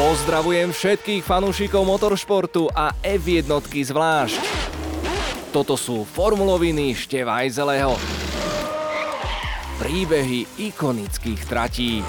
Pozdravujem všetkých fanúšikov motoršportu a F1 zvlášť. Toto sú formuloviny Števajzeleho. Príbehy ikonických tratí.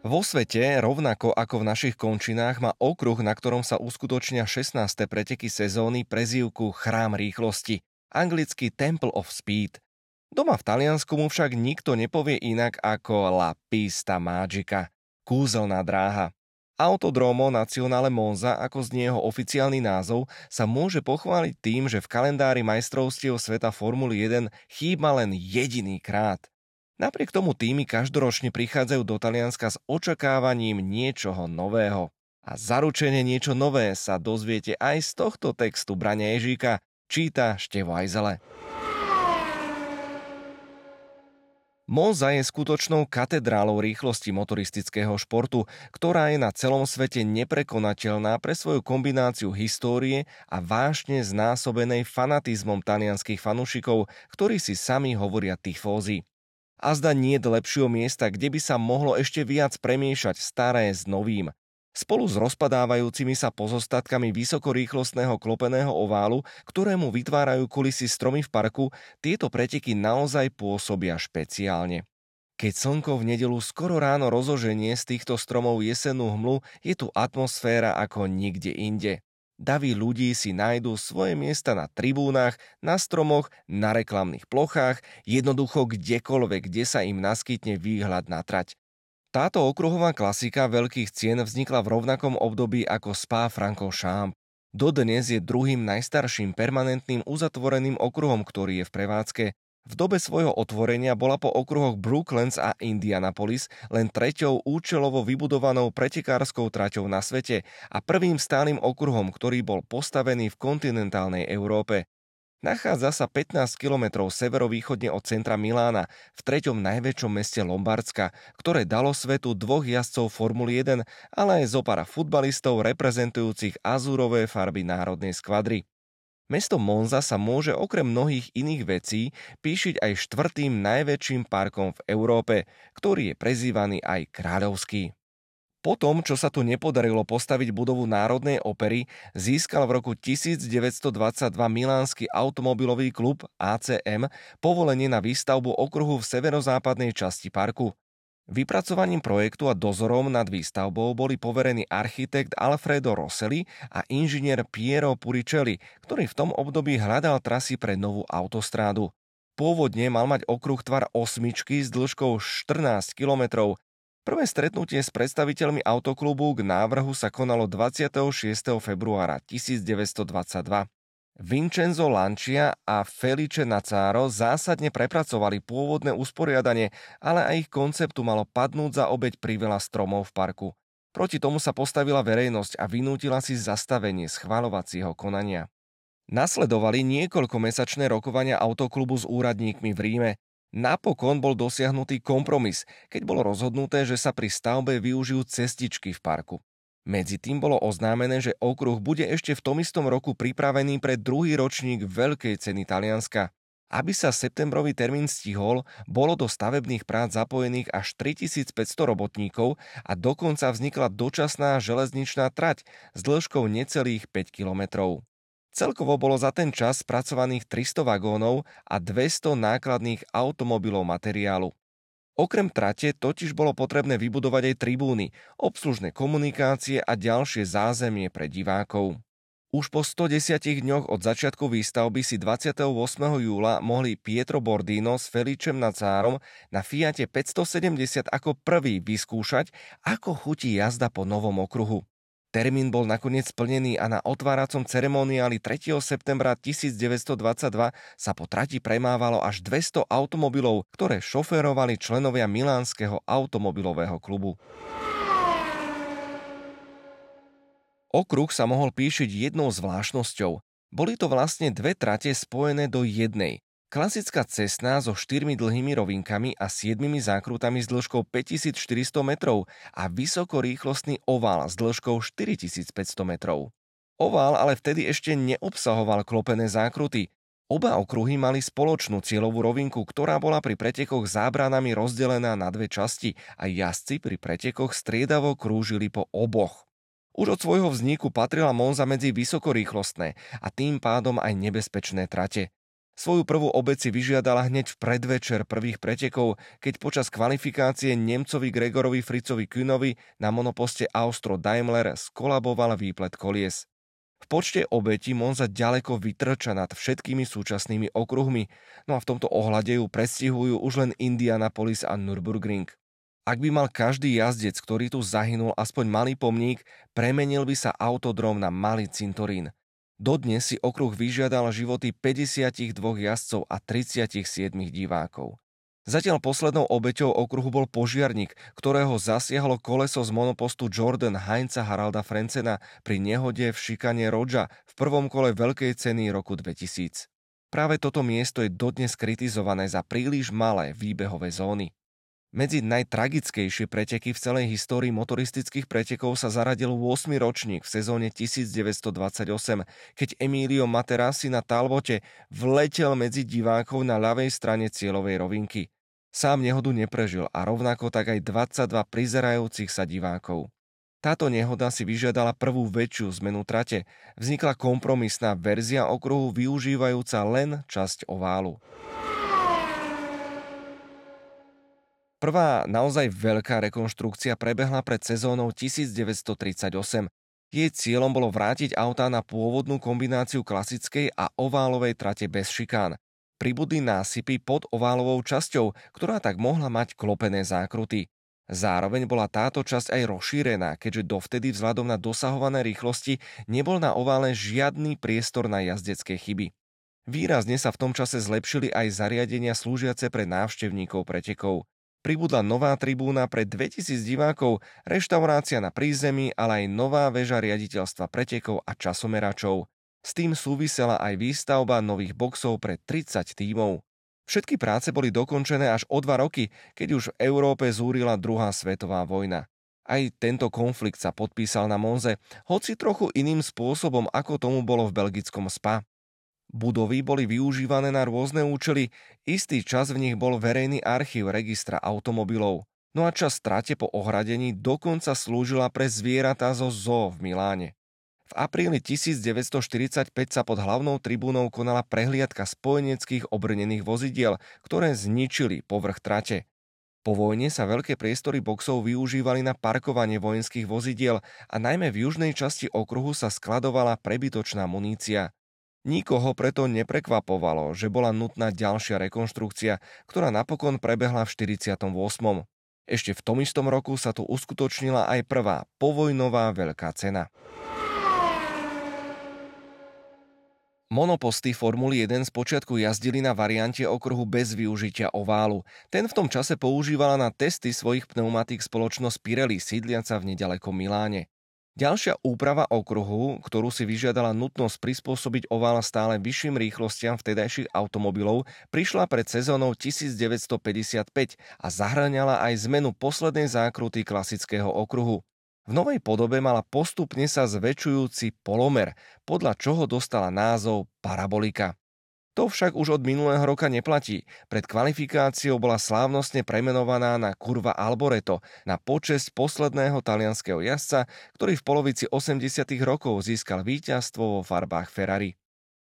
Vo svete, rovnako ako v našich končinách, má okruh, na ktorom sa uskutočnia 16. preteky sezóny prezývku Chrám rýchlosti, anglicky Temple of Speed. Doma v Taliansku mu však nikto nepovie inak ako La Pista Magica, kúzelná dráha. Autodromo Nacionale Monza, ako znie jeho oficiálny názov, sa môže pochváliť tým, že v kalendári majstrovstiev sveta Formuly 1 chýba len jediný krát – Napriek tomu týmy každoročne prichádzajú do Talianska s očakávaním niečoho nového. A zaručenie niečo nové sa dozviete aj z tohto textu Brania Ježíka, číta Števo Ajzele. Monza je skutočnou katedrálou rýchlosti motoristického športu, ktorá je na celom svete neprekonateľná pre svoju kombináciu histórie a vášne znásobenej fanatizmom talianských fanúšikov, ktorí si sami hovoria tifózy. A zda nie je lepšieho miesta, kde by sa mohlo ešte viac premiešať staré s novým. Spolu s rozpadávajúcimi sa pozostatkami vysokorýchlostného klopeného oválu, ktorému vytvárajú kulisy stromy v parku, tieto preteky naozaj pôsobia špeciálne. Keď slnko v nedelu skoro ráno rozoženie z týchto stromov jesennú hmlu, je tu atmosféra ako nikde inde. Davy ľudí si nájdú svoje miesta na tribúnach, na stromoch, na reklamných plochách, jednoducho kdekoľvek, kde sa im naskytne výhľad na trať. Táto okruhová klasika veľkých cien vznikla v rovnakom období ako Spa Francorchamps. Dodnes je druhým najstarším permanentným uzatvoreným okruhom, ktorý je v prevádzke. V dobe svojho otvorenia bola po okruhoch Brooklands a Indianapolis len treťou účelovo vybudovanou pretekárskou traťou na svete a prvým stálym okruhom, ktorý bol postavený v kontinentálnej Európe. Nachádza sa 15 km severovýchodne od centra Milána, v treťom najväčšom meste Lombardska, ktoré dalo svetu dvoch jazdcov Formuly 1, ale aj zopara futbalistov reprezentujúcich azúrové farby národnej skvadry. Mesto Monza sa môže okrem mnohých iných vecí píšiť aj štvrtým najväčším parkom v Európe, ktorý je prezývaný aj kráľovský. Po tom, čo sa tu nepodarilo postaviť budovu Národnej opery, získal v roku 1922 Milánsky automobilový klub ACM povolenie na výstavbu okruhu v severozápadnej časti parku. Vypracovaním projektu a dozorom nad výstavbou boli poverení architekt Alfredo Rosselli a inžinier Piero Puricelli, ktorý v tom období hľadal trasy pre novú autostrádu. Pôvodne mal mať okruh tvar osmičky s dĺžkou 14 kilometrov. Prvé stretnutie s predstaviteľmi autoklubu k návrhu sa konalo 26. februára 1922. Vincenzo Lancia a Felice Nacaro zásadne prepracovali pôvodné usporiadanie, ale aj ich konceptu malo padnúť za obeď priveľa stromov v parku. Proti tomu sa postavila verejnosť a vynútila si zastavenie schváľovacieho konania. Nasledovali niekoľkomesačné rokovania autoklubu s úradníkmi v Ríme. Napokon bol dosiahnutý kompromis, keď bolo rozhodnuté, že sa pri stavbe využijú cestičky v parku. Medzi tým bolo oznámené, že okruh bude ešte v tom istom roku pripravený pre druhý ročník Veľkej ceny Talianska. Aby sa septembrový termín stihol, bolo do stavebných prác zapojených až 3500 robotníkov a dokonca vznikla dočasná železničná trať s dĺžkou necelých 5 kilometrov. Celkovo bolo za ten čas spracovaných 300 vagónov a 200 nákladných automobilov materiálu. Okrem trate totiž bolo potrebné vybudovať aj tribúny, obslužné komunikácie a ďalšie zázemie pre divákov. Už po 110 dňoch od začiatku výstavby si 28. júla mohli Pietro Bordino s Feličem Nacárom na Fiate 570 ako prvý vyskúšať, ako chutí jazda po novom okruhu. Termín bol nakoniec splnený a na otváracom ceremoniáli 3. septembra 1922 sa po trati premávalo až 200 automobilov, ktoré šoférovali členovia Milánskeho automobilového klubu. Okruh sa mohol píšiť jednou zvláštnosťou. Boli to vlastne dve trate spojené do jednej. Klasická cestná so štyrmi dlhými rovinkami a siedmimi zákrutami s dĺžkou 5400 metrov a vysokorýchlostný ovál s dĺžkou 4500 metrov. Ovál ale vtedy ešte neobsahoval klopené zákruty. Oba okruhy mali spoločnú cieľovú rovinku, ktorá bola pri pretekoch zábranami rozdelená na dve časti a jazdci pri pretekoch striedavo krúžili po oboch. Už od svojho vzniku patrila Monza medzi vysokorýchlostné a tým pádom aj nebezpečné trate. Svoju prvú obec si vyžiadala hneď v predvečer prvých pretekov, keď počas kvalifikácie Nemcovi Gregorovi Fricovi Kühnovi na monoposte Austro Daimler skolaboval výplet kolies. V počte obetí Monza ďaleko vytrča nad všetkými súčasnými okruhmi, no a v tomto ohľade ju prestihujú už len Indianapolis a Nürburgring. Ak by mal každý jazdec, ktorý tu zahynul, aspoň malý pomník, premenil by sa autodrom na malý cintorín. Dodnes si okruh vyžiadal životy 52 jazdcov a 37 divákov. Zatiaľ poslednou obeťou okruhu bol požiarník, ktorého zasiahlo koleso z monopostu Jordan Heinza Haralda Frencena pri nehode v šikane Roja v prvom kole veľkej ceny roku 2000. Práve toto miesto je dodnes kritizované za príliš malé výbehové zóny. Medzi najtragickejšie preteky v celej histórii motoristických pretekov sa zaradil 8. ročník v sezóne 1928, keď Emilio Materassi na Talbote vletel medzi divákov na ľavej strane cieľovej rovinky. Sám nehodu neprežil a rovnako tak aj 22 prizerajúcich sa divákov. Táto nehoda si vyžiadala prvú väčšiu zmenu trate. Vznikla kompromisná verzia okruhu využívajúca len časť oválu. Prvá naozaj veľká rekonštrukcia prebehla pred sezónou 1938. Jej cieľom bolo vrátiť autá na pôvodnú kombináciu klasickej a oválovej trate bez šikán pribudli násypy pod oválovou časťou, ktorá tak mohla mať klopené zákruty. Zároveň bola táto časť aj rozšírená, keďže dovtedy vzhľadom na dosahované rýchlosti nebol na ovále žiadny priestor na jazdecké chyby. Výrazne sa v tom čase zlepšili aj zariadenia slúžiace pre návštevníkov pretekov. Pribudla nová tribúna pre 2000 divákov, reštaurácia na prízemí, ale aj nová väža riaditeľstva pretekov a časomeračov. S tým súvisela aj výstavba nových boxov pre 30 tímov. Všetky práce boli dokončené až o dva roky, keď už v Európe zúrila druhá svetová vojna. Aj tento konflikt sa podpísal na Monze, hoci trochu iným spôsobom, ako tomu bolo v belgickom SPA. Budovy boli využívané na rôzne účely, istý čas v nich bol verejný archív registra automobilov. No a čas strate po ohradení dokonca slúžila pre zvieratá zo zoo v Miláne. V apríli 1945 sa pod hlavnou tribúnou konala prehliadka spojeneckých obrnených vozidiel, ktoré zničili povrch trate. Po vojne sa veľké priestory boxov využívali na parkovanie vojenských vozidiel a najmä v južnej časti okruhu sa skladovala prebytočná munícia. Nikoho preto neprekvapovalo, že bola nutná ďalšia rekonštrukcia, ktorá napokon prebehla v 48. Ešte v tom istom roku sa tu uskutočnila aj prvá povojnová veľká cena. Monoposty Formuly 1 počiatku jazdili na variante okruhu bez využitia oválu. Ten v tom čase používala na testy svojich pneumatík spoločnosť Pirelli, sídliaca v nedalekom Miláne. Ďalšia úprava okruhu, ktorú si vyžiadala nutnosť prispôsobiť ovál stále vyšším rýchlostiam vtedajších automobilov, prišla pred sezónou 1955 a zahŕňala aj zmenu poslednej zákruty klasického okruhu. V novej podobe mala postupne sa zväčšujúci polomer, podľa čoho dostala názov parabolika. To však už od minulého roka neplatí. Pred kvalifikáciou bola slávnostne premenovaná na kurva Alboreto na počesť posledného talianského jazdca, ktorý v polovici 80. rokov získal víťazstvo vo farbách Ferrari.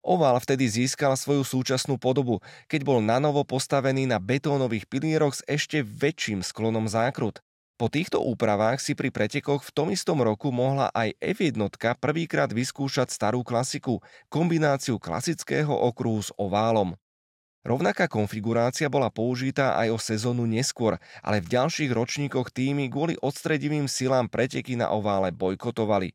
Oval vtedy získal svoju súčasnú podobu, keď bol nanovo postavený na betónových pilieroch s ešte väčším sklonom zákrut. Po týchto úpravách si pri pretekoch v tom istom roku mohla aj F1 prvýkrát vyskúšať starú klasiku, kombináciu klasického okruhu s oválom. Rovnaká konfigurácia bola použitá aj o sezónu neskôr, ale v ďalších ročníkoch týmy kvôli odstredivým silám preteky na ovále bojkotovali.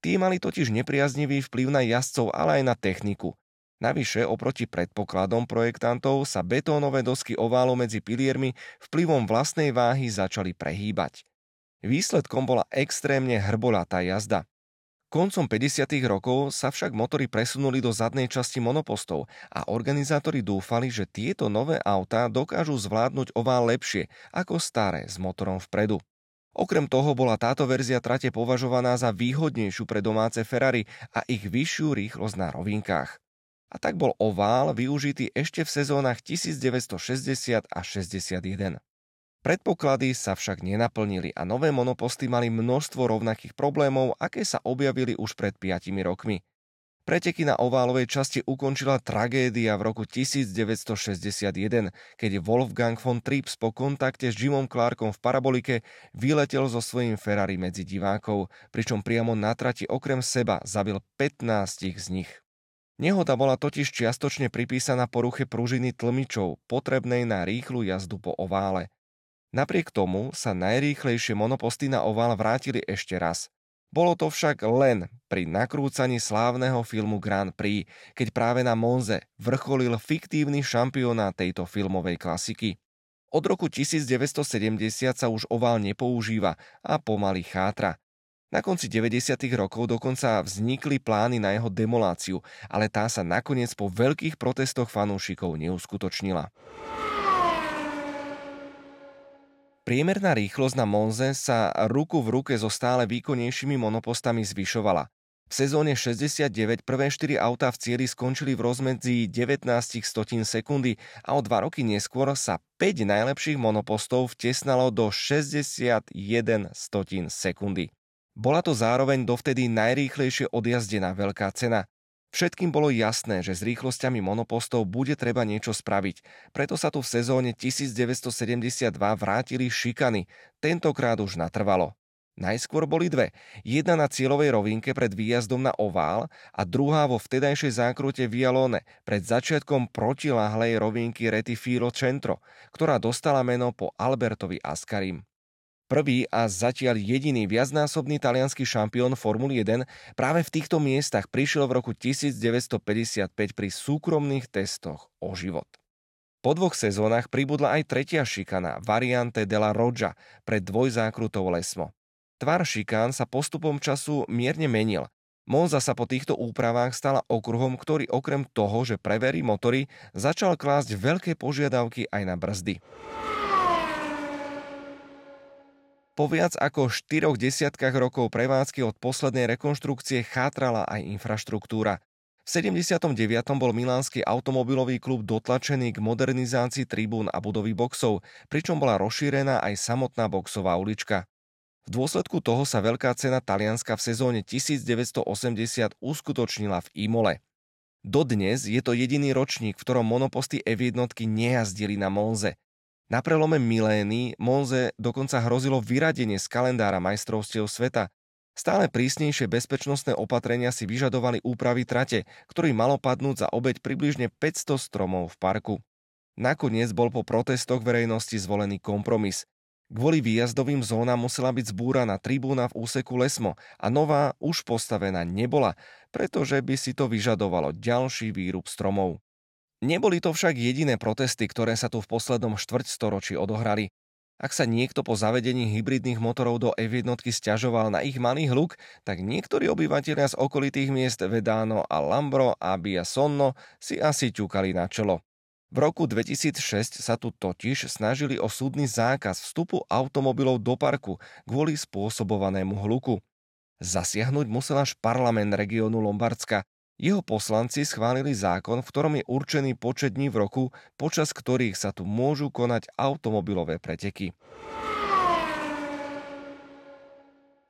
Tí mali totiž nepriaznivý vplyv na jazdcov, ale aj na techniku. Navyše, oproti predpokladom projektantov sa betónové dosky oválu medzi piliermi vplyvom vlastnej váhy začali prehýbať. Výsledkom bola extrémne hrbolatá jazda. Koncom 50. rokov sa však motory presunuli do zadnej časti monopostov a organizátori dúfali, že tieto nové autá dokážu zvládnuť ovál lepšie ako staré s motorom vpredu. Okrem toho bola táto verzia trate považovaná za výhodnejšiu pre domáce Ferrari a ich vyššiu rýchlosť na rovinkách. A tak bol ovál využitý ešte v sezónach 1960 a 61. Predpoklady sa však nenaplnili a nové monoposty mali množstvo rovnakých problémov, aké sa objavili už pred 5 rokmi. Preteky na oválovej časti ukončila tragédia v roku 1961, keď Wolfgang von Trips po kontakte s Jimom Clarkom v parabolike vyletel so svojím Ferrari medzi divákov, pričom priamo na trati okrem seba zabil 15 z nich. Nehoda bola totiž čiastočne pripísaná poruche pružiny tlmičov, potrebnej na rýchlu jazdu po ovále. Napriek tomu sa najrýchlejšie monoposty na ovál vrátili ešte raz. Bolo to však len pri nakrúcaní slávneho filmu Grand Prix, keď práve na Monze vrcholil fiktívny šampionát tejto filmovej klasiky. Od roku 1970 sa už ovál nepoužíva a pomaly chátra. Na konci 90. rokov dokonca vznikli plány na jeho demoláciu, ale tá sa nakoniec po veľkých protestoch fanúšikov neuskutočnila. Priemerná rýchlosť na Monze sa ruku v ruke so stále výkonnejšími monopostami zvyšovala. V sezóne 69 prvé 4 autá v cieli skončili v rozmedzi 19 stotín sekundy a o dva roky neskôr sa 5 najlepších monopostov vtesnalo do 61 stotín sekundy. Bola to zároveň dovtedy najrýchlejšie odjazdená veľká cena. Všetkým bolo jasné, že s rýchlosťami monopostov bude treba niečo spraviť, preto sa tu v sezóne 1972 vrátili šikany, tentokrát už natrvalo. Najskôr boli dve. Jedna na cieľovej rovinke pred výjazdom na ovál a druhá vo vtedajšej zákrute Vialone pred začiatkom protiláhlej rovinky Retifilo Centro, ktorá dostala meno po Albertovi Ascarim. Prvý a zatiaľ jediný viacnásobný talianský šampión Formuly 1 práve v týchto miestach prišiel v roku 1955 pri súkromných testoch o život. Po dvoch sezónach pribudla aj tretia šikana, variante della Roggia, pred dvojzákrutou lesmo. Tvar šikán sa postupom času mierne menil. Monza sa po týchto úpravách stala okruhom, ktorý okrem toho, že preverí motory, začal klásť veľké požiadavky aj na brzdy. Po viac ako štyroch desiatkách rokov prevádzky od poslednej rekonštrukcie chátrala aj infraštruktúra. V 79. bol Milánsky automobilový klub dotlačený k modernizácii tribún a budovy boxov, pričom bola rozšírená aj samotná boxová ulička. V dôsledku toho sa veľká cena Talianska v sezóne 1980 uskutočnila v Imole. Dodnes je to jediný ročník, v ktorom monoposty F1 nejazdili na Monze. Na prelome milény Monze dokonca hrozilo vyradenie z kalendára majstrovstiev sveta. Stále prísnejšie bezpečnostné opatrenia si vyžadovali úpravy trate, ktorý malo padnúť za obeď približne 500 stromov v parku. Nakoniec bol po protestoch verejnosti zvolený kompromis. Kvôli výjazdovým zónam musela byť zbúraná tribúna v úseku Lesmo a nová už postavená nebola, pretože by si to vyžadovalo ďalší výrub stromov. Neboli to však jediné protesty, ktoré sa tu v poslednom štvrťstoročí odohrali. Ak sa niekto po zavedení hybridných motorov do F1 stiažoval na ich malý hluk, tak niektorí obyvateľia z okolitých miest Vedano a Lambro a Biasonno si asi ťukali na čelo. V roku 2006 sa tu totiž snažili o súdny zákaz vstupu automobilov do parku kvôli spôsobovanému hluku. Zasiahnuť musel až parlament regiónu Lombardska, jeho poslanci schválili zákon, v ktorom je určený počet dní v roku, počas ktorých sa tu môžu konať automobilové preteky.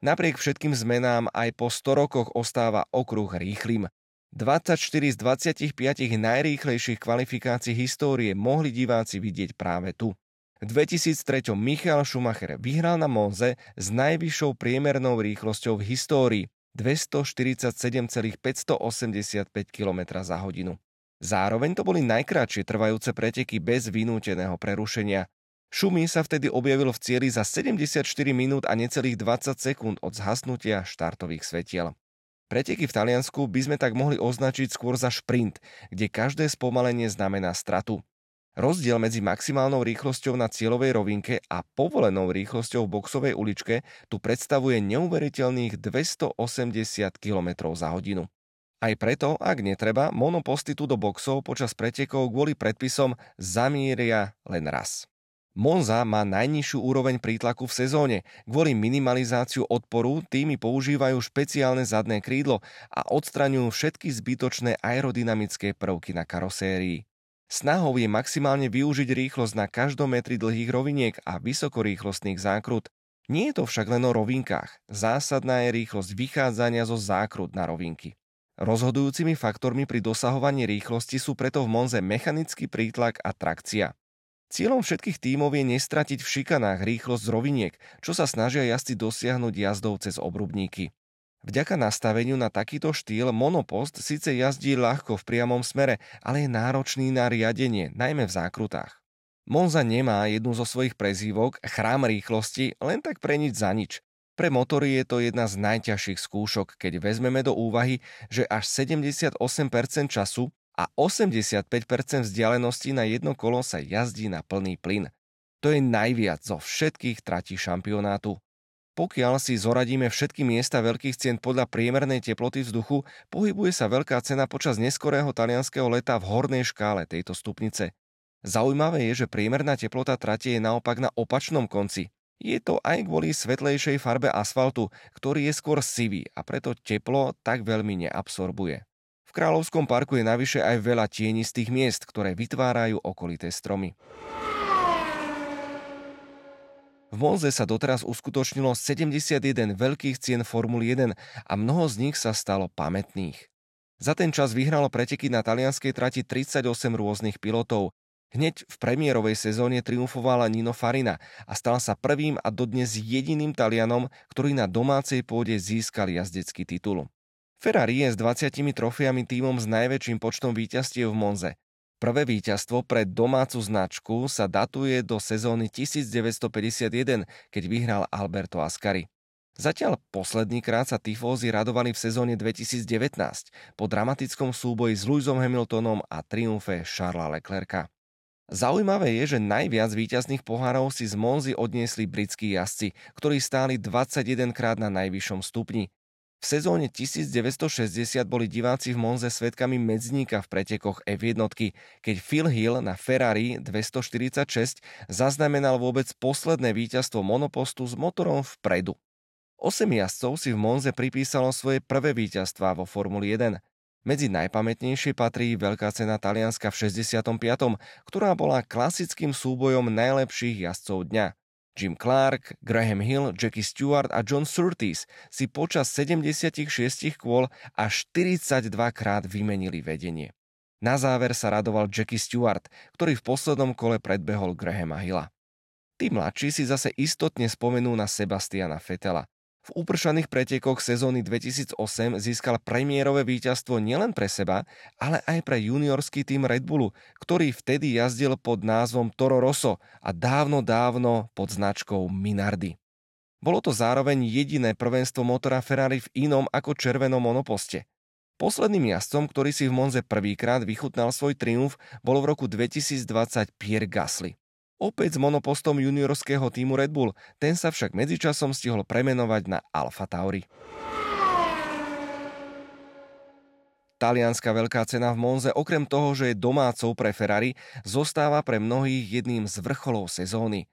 Napriek všetkým zmenám aj po 100 rokoch ostáva okruh rýchlym. 24 z 25 najrýchlejších kvalifikácií histórie mohli diváci vidieť práve tu. V 2003 Michael Schumacher vyhral na Monze s najvyššou priemernou rýchlosťou v histórii 247,585 km za hodinu. Zároveň to boli najkrátšie trvajúce preteky bez vynúteného prerušenia. Šumy sa vtedy objavil v cieli za 74 minút a necelých 20 sekúnd od zhasnutia štartových svetiel. Preteky v Taliansku by sme tak mohli označiť skôr za šprint, kde každé spomalenie znamená stratu. Rozdiel medzi maximálnou rýchlosťou na cieľovej rovinke a povolenou rýchlosťou v boxovej uličke tu predstavuje neuveriteľných 280 km za hodinu. Aj preto, ak netreba, monoposty tu do boxov počas pretekov kvôli predpisom zamíria len raz. Monza má najnižšiu úroveň prítlaku v sezóne. Kvôli minimalizáciu odporu týmy používajú špeciálne zadné krídlo a odstraňujú všetky zbytočné aerodynamické prvky na karosérii. Snahou je maximálne využiť rýchlosť na každom metri dlhých roviniek a vysokorýchlostných zákrut. Nie je to však len o rovinkách. Zásadná je rýchlosť vychádzania zo zákrut na rovinky. Rozhodujúcimi faktormi pri dosahovaní rýchlosti sú preto v Monze mechanický prítlak a trakcia. Cieľom všetkých tímov je nestratiť v šikanách rýchlosť z roviniek, čo sa snažia jazdci dosiahnuť jazdov cez obrubníky. Vďaka nastaveniu na takýto štýl monopost síce jazdí ľahko v priamom smere, ale je náročný na riadenie, najmä v zákrutách. Monza nemá jednu zo svojich prezývok chrám rýchlosti len tak pre nič za nič. Pre motory je to jedna z najťažších skúšok, keď vezmeme do úvahy, že až 78% času a 85% vzdialenosti na jedno kolo sa jazdí na plný plyn. To je najviac zo všetkých tratí šampionátu. Pokiaľ si zoradíme všetky miesta veľkých cien podľa priemernej teploty vzduchu, pohybuje sa veľká cena počas neskorého talianského leta v hornej škále tejto stupnice. Zaujímavé je, že priemerná teplota trate je naopak na opačnom konci. Je to aj kvôli svetlejšej farbe asfaltu, ktorý je skôr sivý a preto teplo tak veľmi neabsorbuje. V Kráľovskom parku je navyše aj veľa tienistých miest, ktoré vytvárajú okolité stromy. V Monze sa doteraz uskutočnilo 71 veľkých cien Formuly 1 a mnoho z nich sa stalo pamätných. Za ten čas vyhralo preteky na talianskej trati 38 rôznych pilotov. Hneď v premiérovej sezóne triumfovala Nino Farina a stal sa prvým a dodnes jediným Talianom, ktorý na domácej pôde získal jazdecký titul. Ferrari je s 20 trofiami týmom s najväčším počtom víťazstiev v Monze. Prvé víťazstvo pre domácu značku sa datuje do sezóny 1951, keď vyhral Alberto Ascari. Zatiaľ posledný krát sa tifózy radovali v sezóne 2019 po dramatickom súboji s Lewisom Hamiltonom a triumfe Charlesa Leclerca. Zaujímavé je, že najviac víťazných pohárov si z Monzy odniesli britskí jazdci, ktorí stáli 21 krát na najvyššom stupni. V sezóne 1960 boli diváci v Monze svetkami medzníka v pretekoch F1, keď Phil Hill na Ferrari 246 zaznamenal vôbec posledné víťazstvo monopostu s motorom vpredu. Osem jazdcov si v Monze pripísalo svoje prvé víťazstvá vo Formuli 1. Medzi najpamätnejšie patrí Veľká cena Talianska v 65., ktorá bola klasickým súbojom najlepších jazdcov dňa. Jim Clark, Graham Hill, Jackie Stewart a John Surtees si počas 76 kôl až 42 krát vymenili vedenie. Na záver sa radoval Jackie Stewart, ktorý v poslednom kole predbehol Grahama Hilla. Tí mladší si zase istotne spomenú na Sebastiana Fetela. V upršaných pretekoch sezóny 2008 získal premiérové víťazstvo nielen pre seba, ale aj pre juniorský tým Red Bullu, ktorý vtedy jazdil pod názvom Toro Rosso a dávno dávno pod značkou Minardi. Bolo to zároveň jediné prvenstvo motora Ferrari v inom ako červenom monoposte. Posledným jazdcom, ktorý si v Monze prvýkrát vychutnal svoj triumf, bol v roku 2020 Pierre Gasly opäť s monopostom juniorského týmu Red Bull, ten sa však medzičasom stihol premenovať na Alfa Tauri. Talianská veľká cena v Monze okrem toho, že je domácou pre Ferrari, zostáva pre mnohých jedným z vrcholov sezóny.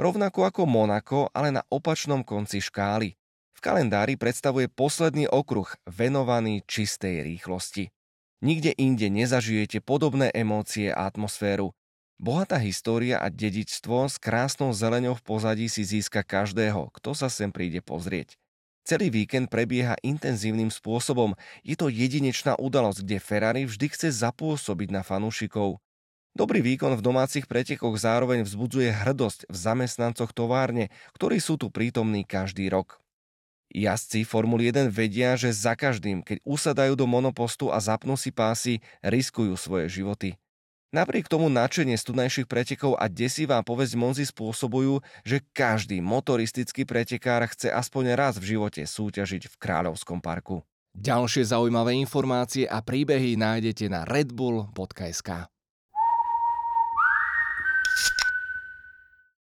Rovnako ako Monako, ale na opačnom konci škály. V kalendári predstavuje posledný okruh venovaný čistej rýchlosti. Nikde inde nezažijete podobné emócie a atmosféru. Bohatá história a dedičstvo s krásnou zeleňou v pozadí si získa každého, kto sa sem príde pozrieť. Celý víkend prebieha intenzívnym spôsobom. Je to jedinečná udalosť, kde Ferrari vždy chce zapôsobiť na fanúšikov. Dobrý výkon v domácich pretekoch zároveň vzbudzuje hrdosť v zamestnancoch továrne, ktorí sú tu prítomní každý rok. Jazdci Formuly 1 vedia, že za každým, keď usadajú do monopostu a zapnú si pásy, riskujú svoje životy. Napriek tomu nadšenie z tunajších pretekov a desivá povesť Monzy spôsobujú, že každý motoristický pretekár chce aspoň raz v živote súťažiť v Kráľovskom parku. Ďalšie zaujímavé informácie a príbehy nájdete na redbull.sk.